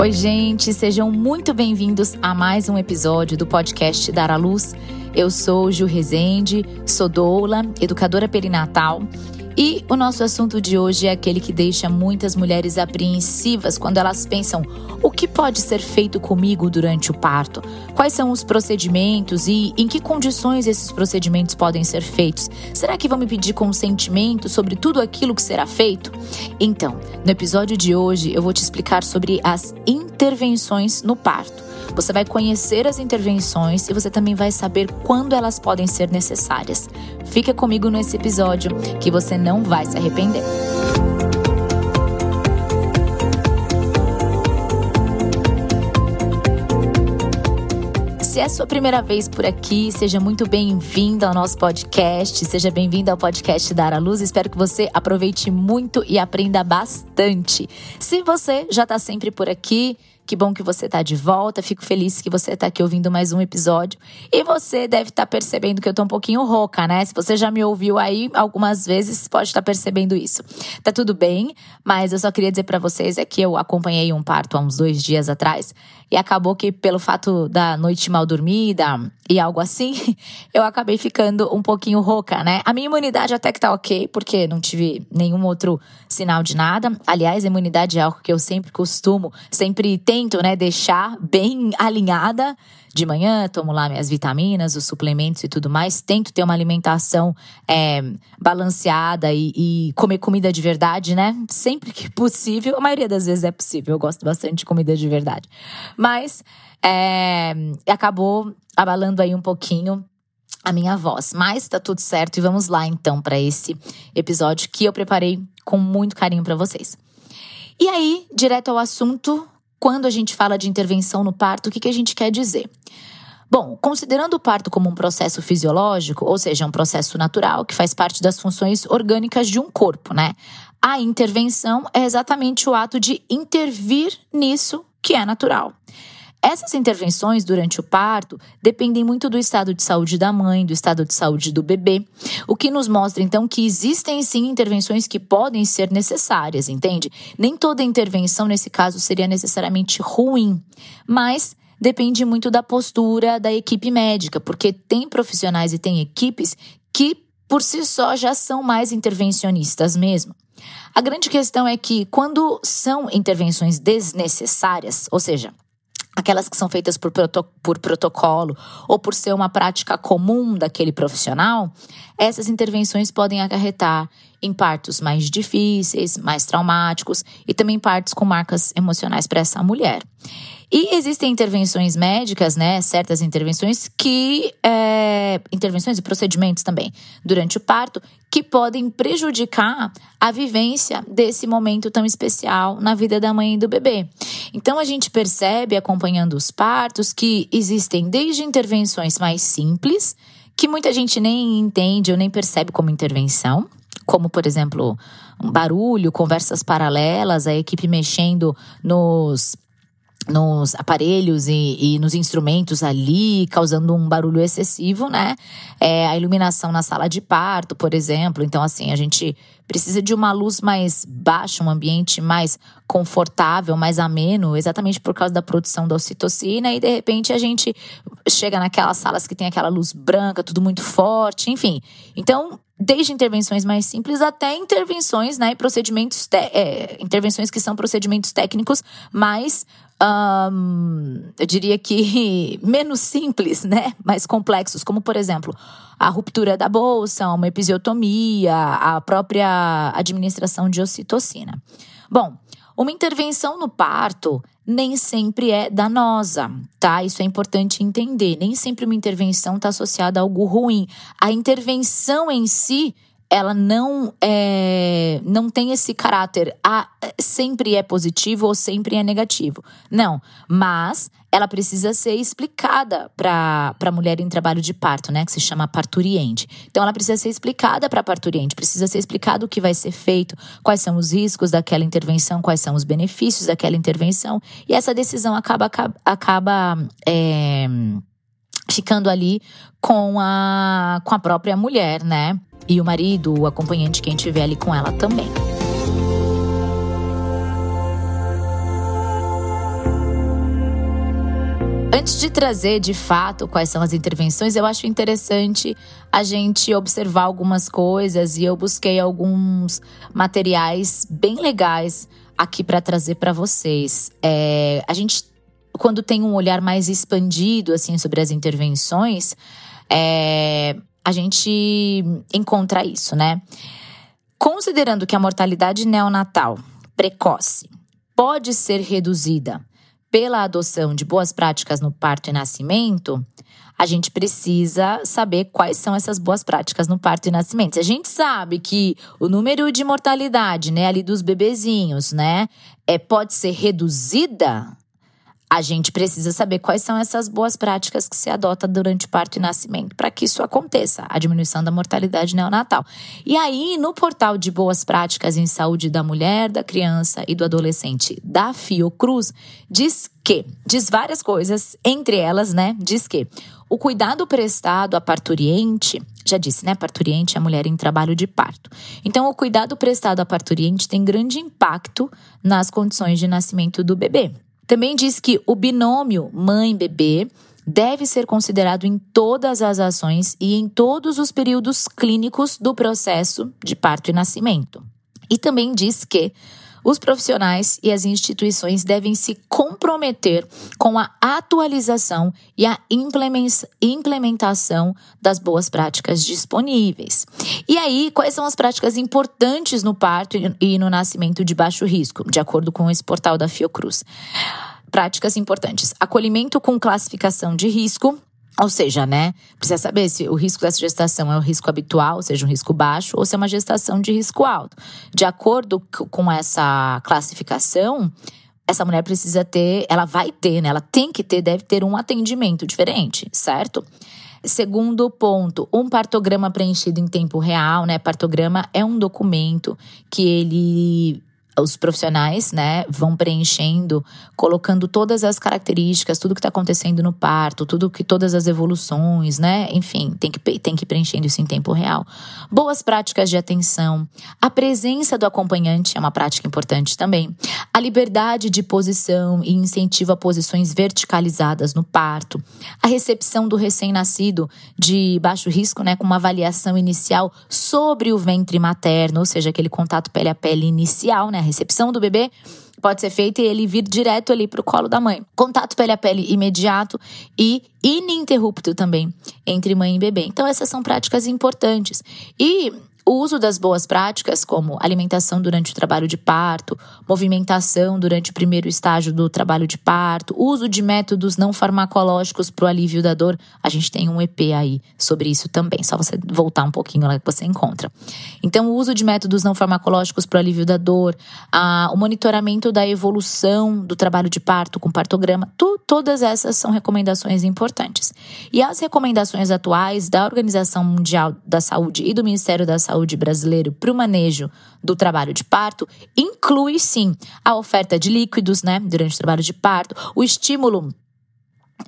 Oi, gente, sejam muito bem-vindos a mais um episódio do podcast Dar à Luz. Eu sou Ju Rezende, sou doula, educadora perinatal e o nosso assunto de hoje é aquele que deixa muitas mulheres apreensivas quando elas pensam: o que pode ser feito comigo durante o parto? Quais são os procedimentos e em que condições esses procedimentos podem ser feitos? Será que vão me pedir consentimento sobre tudo aquilo que será feito? Então, no episódio de hoje eu vou te explicar sobre as intervenções no parto. Você vai conhecer as intervenções e você também vai saber quando elas podem ser necessárias. Fica comigo nesse episódio que você não vai se arrepender. Se é sua primeira vez por aqui, seja muito bem-vindo ao nosso podcast, seja bem-vindo ao podcast Dar a Luz. Espero que você aproveite muito e aprenda bastante. Se você já está sempre por aqui, que bom que você está de volta. Fico feliz que você está aqui ouvindo mais um episódio. E você deve estar tá percebendo que eu estou um pouquinho rouca, né? Se você já me ouviu aí algumas vezes, pode estar tá percebendo isso. Tá tudo bem, mas eu só queria dizer para vocês é que eu acompanhei um parto há uns dois dias atrás e acabou que pelo fato da noite mal dormida e algo assim, eu acabei ficando um pouquinho rouca, né? A minha imunidade até que tá ok, porque não tive nenhum outro sinal de nada. Aliás, a imunidade é algo que eu sempre costumo, sempre tento, né, deixar bem alinhada. De manhã, tomo lá minhas vitaminas, os suplementos e tudo mais. Tento ter uma alimentação é, balanceada e, e, comer comida de verdade, né? Sempre que possível. A maioria das vezes é possível. Eu gosto bastante de comida de verdade. Mas é, acabou abalando aí um pouquinho a minha voz. Mas tá tudo certo e vamos lá então para esse episódio que eu preparei com muito carinho para vocês. E aí, direto ao assunto, quando a gente fala de intervenção no parto, o que, que a gente quer dizer? Bom, considerando o parto como um processo fisiológico, ou seja, um processo natural que faz parte das funções orgânicas de um corpo, né? A intervenção é exatamente o ato de intervir nisso que é natural. Essas intervenções durante o parto dependem muito do estado de saúde da mãe, do estado de saúde do bebê, o que nos mostra então que existem sim intervenções que podem ser necessárias, entende? Nem toda intervenção nesse caso seria necessariamente ruim, mas depende muito da postura da equipe médica, porque tem profissionais e tem equipes que por si só já são mais intervencionistas mesmo. A grande questão é que quando são intervenções desnecessárias, ou seja, aquelas que são feitas por, proto por protocolo ou por ser uma prática comum daquele profissional, essas intervenções podem acarretar em partos mais difíceis, mais traumáticos e também partos com marcas emocionais para essa mulher. E existem intervenções médicas, né? Certas intervenções que. É, intervenções e procedimentos também durante o parto que podem prejudicar a vivência desse momento tão especial na vida da mãe e do bebê. Então a gente percebe, acompanhando os partos, que existem desde intervenções mais simples, que muita gente nem entende ou nem percebe como intervenção, como por exemplo um barulho, conversas paralelas, a equipe mexendo nos nos aparelhos e, e, nos instrumentos ali, causando um barulho excessivo, né? É, a iluminação na sala de parto, por exemplo. Então, assim, a gente precisa de uma luz mais baixa, um ambiente mais confortável, mais ameno, exatamente por causa da produção da ocitocina. E de repente a gente chega naquelas salas que tem aquela luz branca, tudo muito forte, enfim. Então, desde intervenções mais simples até intervenções, né, procedimentos, é, intervenções que são procedimentos técnicos mais um, eu diria que menos simples, né? Mais complexos, como por exemplo, a ruptura da bolsa, uma episiotomia, a própria administração de ocitocina. Bom, uma intervenção no parto nem sempre é danosa, tá? Isso é importante entender. Nem sempre uma intervenção está associada a algo ruim. A intervenção em si ela não é, não tem esse caráter a, sempre é positivo ou sempre é negativo. Não, mas ela precisa ser explicada para a mulher em trabalho de parto, né, que se chama parturiente. Então ela precisa ser explicada para a parturiente, precisa ser explicado o que vai ser feito, quais são os riscos daquela intervenção, quais são os benefícios daquela intervenção, e essa decisão acaba acaba, é, ficando ali com a, com a própria mulher, né? E o marido, o acompanhante, quem tiver ali com ela também. Antes de trazer de fato quais são as intervenções, eu acho interessante a gente observar algumas coisas e eu busquei alguns materiais bem legais aqui para trazer para vocês. É, a gente, quando tem um olhar mais expandido assim sobre as intervenções, é, a gente encontra isso, né? Considerando que a mortalidade neonatal precoce pode ser reduzida pela adoção de boas práticas no parto e nascimento, a gente precisa saber quais são essas boas práticas no parto e nascimento. A gente sabe que o número de mortalidade, né, ali dos bebezinhos, né, é, pode ser reduzida, a gente precisa saber quais são essas boas práticas que se adota durante parto e nascimento para que isso aconteça, a diminuição da mortalidade neonatal. E aí, no portal de boas práticas em saúde da mulher, da criança e do adolescente da Fiocruz, diz que, diz várias coisas, entre elas, né, diz que o cuidado prestado à parturiente, já disse, né? Parturiente é a mulher em trabalho de parto. Então, o cuidado prestado à parturiente tem grande impacto nas condições de nascimento do bebê. Também diz que o binômio mãe-bebê deve ser considerado em todas as ações e em todos os períodos clínicos do processo de parto e nascimento. E também diz que os profissionais e as instituições devem se comprometer com a atualização e a implementação das boas práticas disponíveis. E aí, quais são as práticas importantes no parto e no nascimento de baixo risco, de acordo com esse portal da Fiocruz? Práticas importantes: acolhimento com classificação de risco, ou seja, né, precisa saber se o risco dessa gestação é um risco habitual, ou seja, um risco baixo, ou se é uma gestação de risco alto. De acordo com essa classificação, essa mulher precisa ter, ela vai ter, né, ela tem que ter, deve ter um atendimento diferente, certo? Segundo ponto, um partograma preenchido em tempo real, né? Partograma é um documento que ele os profissionais, né, vão preenchendo, colocando todas as características, tudo que está acontecendo no parto, tudo que todas as evoluções, né, enfim, tem que tem que ir preenchendo isso em tempo real. Boas práticas de atenção, a presença do acompanhante é uma prática importante também. A liberdade de posição e incentivo a posições verticalizadas no parto, a recepção do recém-nascido de baixo risco, né, com uma avaliação inicial sobre o ventre materno, ou seja, aquele contato pele a pele inicial, né, recepção do bebê pode ser feita e ele vir direto ali para o colo da mãe. Contato pele a pele imediato e ininterrupto também entre mãe e bebê. Então, essas são práticas importantes. E o uso das boas práticas, como alimentação durante o trabalho de parto, movimentação durante o primeiro estágio do trabalho de parto, uso de métodos não farmacológicos para o alívio da dor, a gente tem um EP aí sobre isso também, só você voltar um pouquinho lá que você encontra. Então, o uso de métodos não farmacológicos para o alívio da dor, a, o monitoramento da evolução do trabalho de parto com partograma, tu, todas essas são recomendações importantes. E as recomendações atuais da Organização Mundial da Saúde e do Ministério da Saúde saúde brasileiro para o manejo do trabalho de parto inclui sim a oferta de líquidos, né, durante o trabalho de parto, o estímulo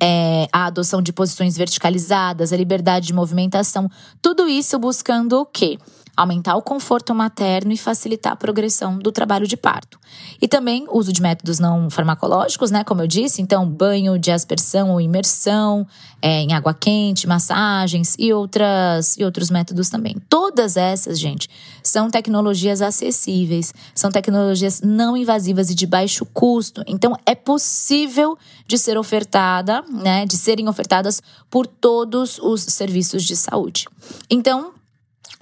é, a adoção de posições verticalizadas, a liberdade de movimentação, tudo isso buscando o quê? Aumentar o conforto materno e facilitar a progressão do trabalho de parto. E também uso de métodos não farmacológicos, né? Como eu disse, então banho de aspersão ou imersão é, em água quente, massagens e outras e outros métodos também. Todas essas, gente, são tecnologias acessíveis, são tecnologias não invasivas e de baixo custo. Então é possível de ser ofertada, né? De serem ofertadas por todos os serviços de saúde. Então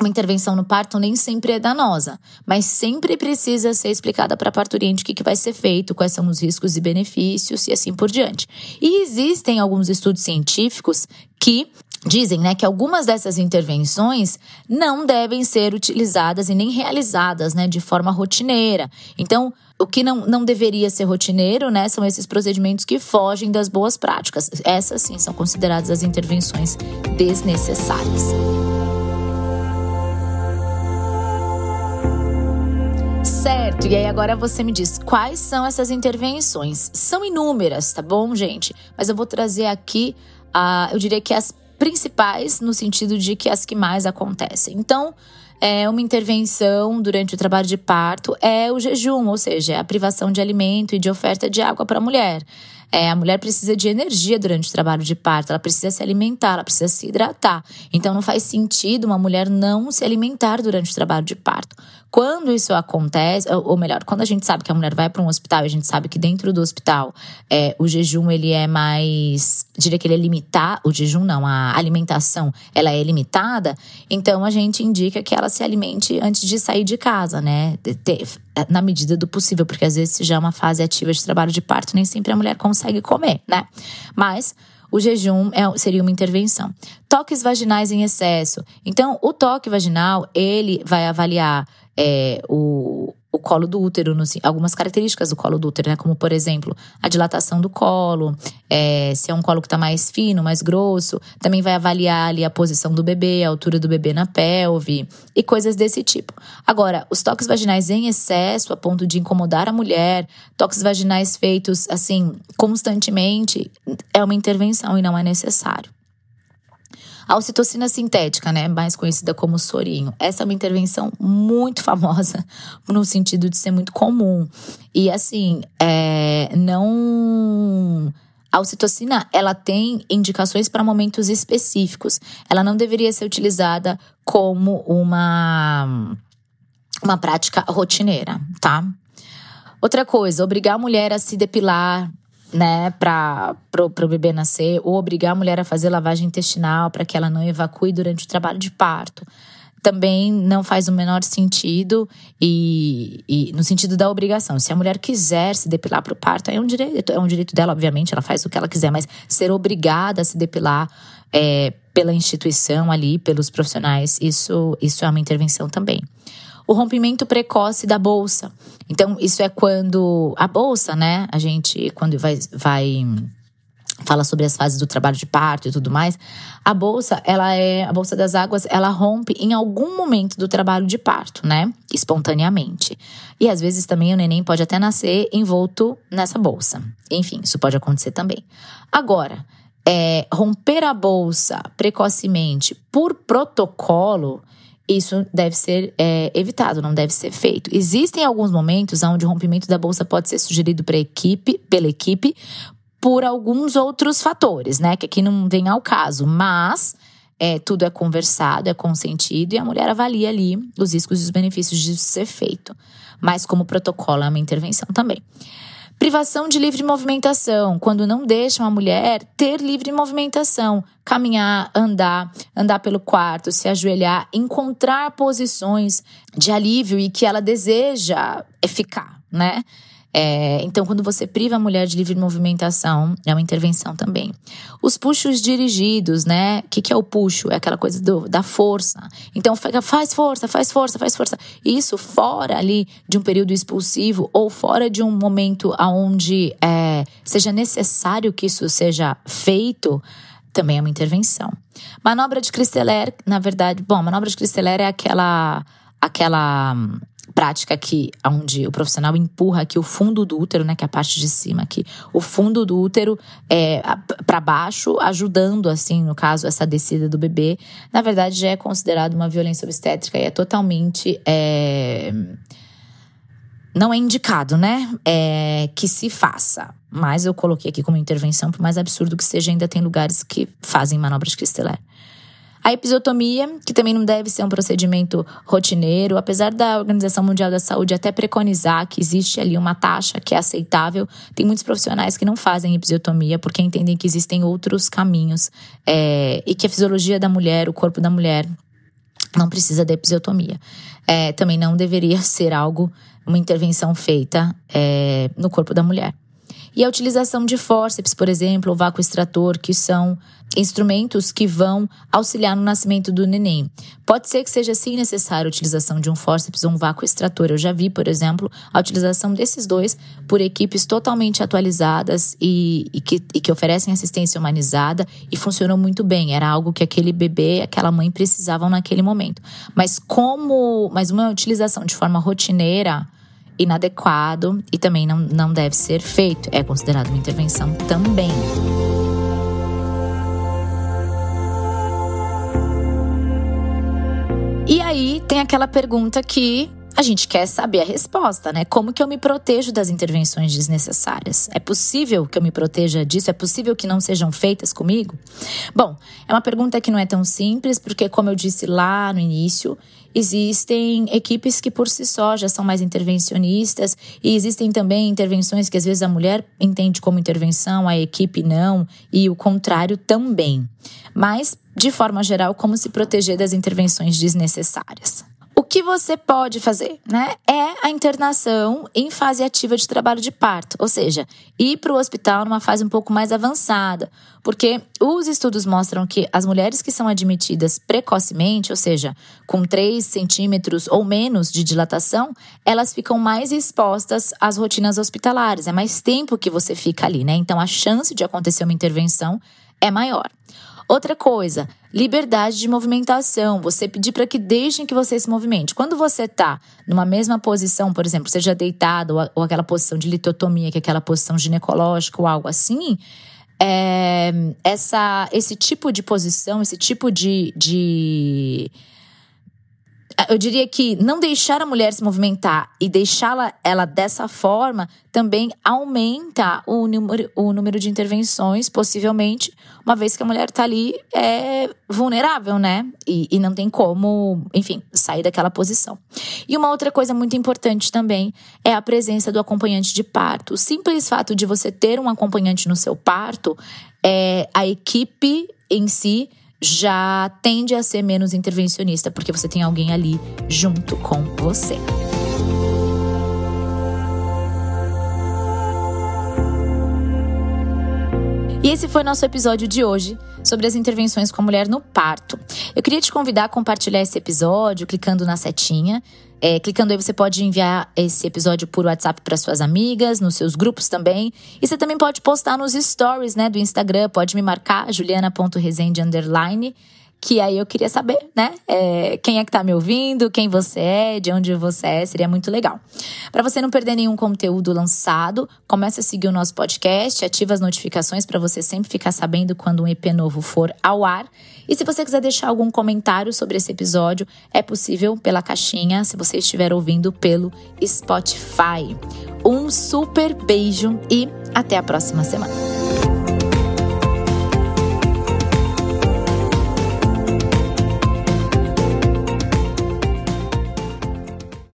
uma intervenção no parto nem sempre é danosa, mas sempre precisa ser explicada para a parturiente o que, que vai ser feito, quais são os riscos e benefícios e assim por diante. E existem alguns estudos científicos que dizem né, que algumas dessas intervenções não devem ser utilizadas e nem realizadas né, de forma rotineira. Então, o que não, não deveria ser rotineiro né, são esses procedimentos que fogem das boas práticas. Essas sim são consideradas as intervenções desnecessárias. Certo, e aí agora você me diz quais são essas intervenções? São inúmeras, tá bom, gente? Mas eu vou trazer aqui eu diria que as principais, no sentido de que as que mais acontecem. Então, é uma intervenção durante o trabalho de parto é o jejum, ou seja, é a privação de alimento e de oferta de água para a mulher. É, a mulher precisa de energia durante o trabalho de parto, ela precisa se alimentar, ela precisa se hidratar. Então não faz sentido uma mulher não se alimentar durante o trabalho de parto. Quando isso acontece, ou melhor, quando a gente sabe que a mulher vai para um hospital e a gente sabe que dentro do hospital é, o jejum ele é mais, diria que ele é limitado, o jejum não, a alimentação ela é limitada, então a gente indica que ela se alimente antes de sair de casa, né? Na medida do possível, porque às vezes já é uma fase ativa de trabalho de parto, nem sempre a mulher consegue comer, né? Mas o jejum é, seria uma intervenção. Toques vaginais em excesso. Então, o toque vaginal, ele vai avaliar é, o, o colo do útero, no, algumas características do colo do útero, né? Como, por exemplo, a dilatação do colo, é, se é um colo que está mais fino, mais grosso. Também vai avaliar ali a posição do bebê, a altura do bebê na pelve e coisas desse tipo. Agora, os toques vaginais em excesso, a ponto de incomodar a mulher, toques vaginais feitos assim constantemente, é uma intervenção e não é necessário. A ocitocina sintética, né, mais conhecida como sorinho, essa é uma intervenção muito famosa no sentido de ser muito comum. E assim, é, não a ocitocina, ela tem indicações para momentos específicos. Ela não deveria ser utilizada como uma uma prática rotineira, tá? Outra coisa, obrigar a mulher a se depilar né, para o bebê nascer, ou obrigar a mulher a fazer lavagem intestinal para que ela não evacue durante o trabalho de parto. Também não faz o menor sentido, e, e no sentido da obrigação. Se a mulher quiser se depilar para o parto, é um direito, é um direito dela, obviamente, ela faz o que ela quiser, mas ser obrigada a se depilar é, pela instituição ali, pelos profissionais, isso, isso é uma intervenção também o rompimento precoce da bolsa. Então, isso é quando a bolsa, né? A gente, quando vai, vai fala sobre as fases do trabalho de parto e tudo mais. A bolsa, ela é a bolsa das águas, ela rompe em algum momento do trabalho de parto, né? Espontaneamente. E às vezes também o neném pode até nascer envolto nessa bolsa. Enfim, isso pode acontecer também. Agora, é, romper a bolsa precocemente por protocolo isso deve ser é, evitado, não deve ser feito. Existem alguns momentos onde o rompimento da bolsa pode ser sugerido equipe, pela equipe por alguns outros fatores, né? Que aqui não vem ao caso, mas é, tudo é conversado, é consentido e a mulher avalia ali os riscos e os benefícios de ser feito. Mas como protocolo é uma intervenção também. Privação de livre movimentação, quando não deixam a mulher ter livre movimentação, caminhar, andar, andar pelo quarto, se ajoelhar, encontrar posições de alívio e que ela deseja ficar, né? É, então, quando você priva a mulher de livre movimentação, é uma intervenção também. Os puxos dirigidos, né? O que, que é o puxo? É aquela coisa do, da força. Então, faz força, faz força, faz força. Isso fora ali de um período expulsivo ou fora de um momento onde é, seja necessário que isso seja feito, também é uma intervenção. Manobra de Cristeller, na verdade, bom, manobra de Cristeller é aquela aquela prática aqui, onde o profissional empurra aqui o fundo do útero, né, que é a parte de cima aqui, o fundo do útero é, para baixo, ajudando, assim, no caso, essa descida do bebê, na verdade já é considerado uma violência obstétrica e é totalmente. É, não é indicado, né? É, que se faça. Mas eu coloquei aqui como intervenção, por mais absurdo que seja, ainda tem lugares que fazem manobras cristelar. A episiotomia, que também não deve ser um procedimento rotineiro, apesar da Organização Mundial da Saúde até preconizar que existe ali uma taxa que é aceitável, tem muitos profissionais que não fazem episiotomia porque entendem que existem outros caminhos é, e que a fisiologia da mulher, o corpo da mulher, não precisa da episiotomia. É, também não deveria ser algo, uma intervenção feita é, no corpo da mulher. E a utilização de fórceps, por exemplo, ou vácuo extrator, que são instrumentos que vão auxiliar no nascimento do neném. Pode ser que seja sim necessária a utilização de um fórceps ou um vácuo extrator. Eu já vi, por exemplo, a utilização desses dois por equipes totalmente atualizadas e, e, que, e que oferecem assistência humanizada e funcionou muito bem. Era algo que aquele bebê, aquela mãe precisavam naquele momento. Mas como, mas uma utilização de forma rotineira inadequado e também não, não deve ser feito. É considerado uma intervenção também. E aí tem aquela pergunta que a gente quer saber a resposta, né? Como que eu me protejo das intervenções desnecessárias? É possível que eu me proteja disso? É possível que não sejam feitas comigo? Bom, é uma pergunta que não é tão simples, porque, como eu disse lá no início, existem equipes que por si só já são mais intervencionistas e existem também intervenções que às vezes a mulher entende como intervenção, a equipe não, e o contrário também. Mas, de forma geral, como se proteger das intervenções desnecessárias? O que você pode fazer, né? É a internação em fase ativa de trabalho de parto, ou seja, ir para o hospital numa fase um pouco mais avançada, porque os estudos mostram que as mulheres que são admitidas precocemente, ou seja, com 3 centímetros ou menos de dilatação, elas ficam mais expostas às rotinas hospitalares. É mais tempo que você fica ali, né? Então a chance de acontecer uma intervenção é maior. Outra coisa, liberdade de movimentação. Você pedir para que deixem que você se movimente. Quando você está numa mesma posição, por exemplo, seja deitado ou, ou aquela posição de litotomia, que é aquela posição ginecológica ou algo assim, é, essa, esse tipo de posição, esse tipo de, de eu diria que não deixar a mulher se movimentar e deixá-la ela dessa forma também aumenta o número, o número de intervenções, possivelmente, uma vez que a mulher está ali é vulnerável, né? E, e não tem como, enfim, sair daquela posição. E uma outra coisa muito importante também é a presença do acompanhante de parto. O simples fato de você ter um acompanhante no seu parto, é, a equipe em si já tende a ser menos intervencionista, porque você tem alguém ali junto com você. E esse foi nosso episódio de hoje sobre as intervenções com a mulher no parto. Eu queria te convidar a compartilhar esse episódio clicando na setinha. É, clicando aí, você pode enviar esse episódio por WhatsApp para suas amigas, nos seus grupos também. E você também pode postar nos stories né, do Instagram, pode me marcar, juliana.resende que aí eu queria saber, né? É, quem é que tá me ouvindo, quem você é, de onde você é, seria muito legal. Para você não perder nenhum conteúdo lançado, comece a seguir o nosso podcast, ativa as notificações para você sempre ficar sabendo quando um EP novo for ao ar. E se você quiser deixar algum comentário sobre esse episódio, é possível pela caixinha, se você estiver ouvindo pelo Spotify. Um super beijo e até a próxima semana.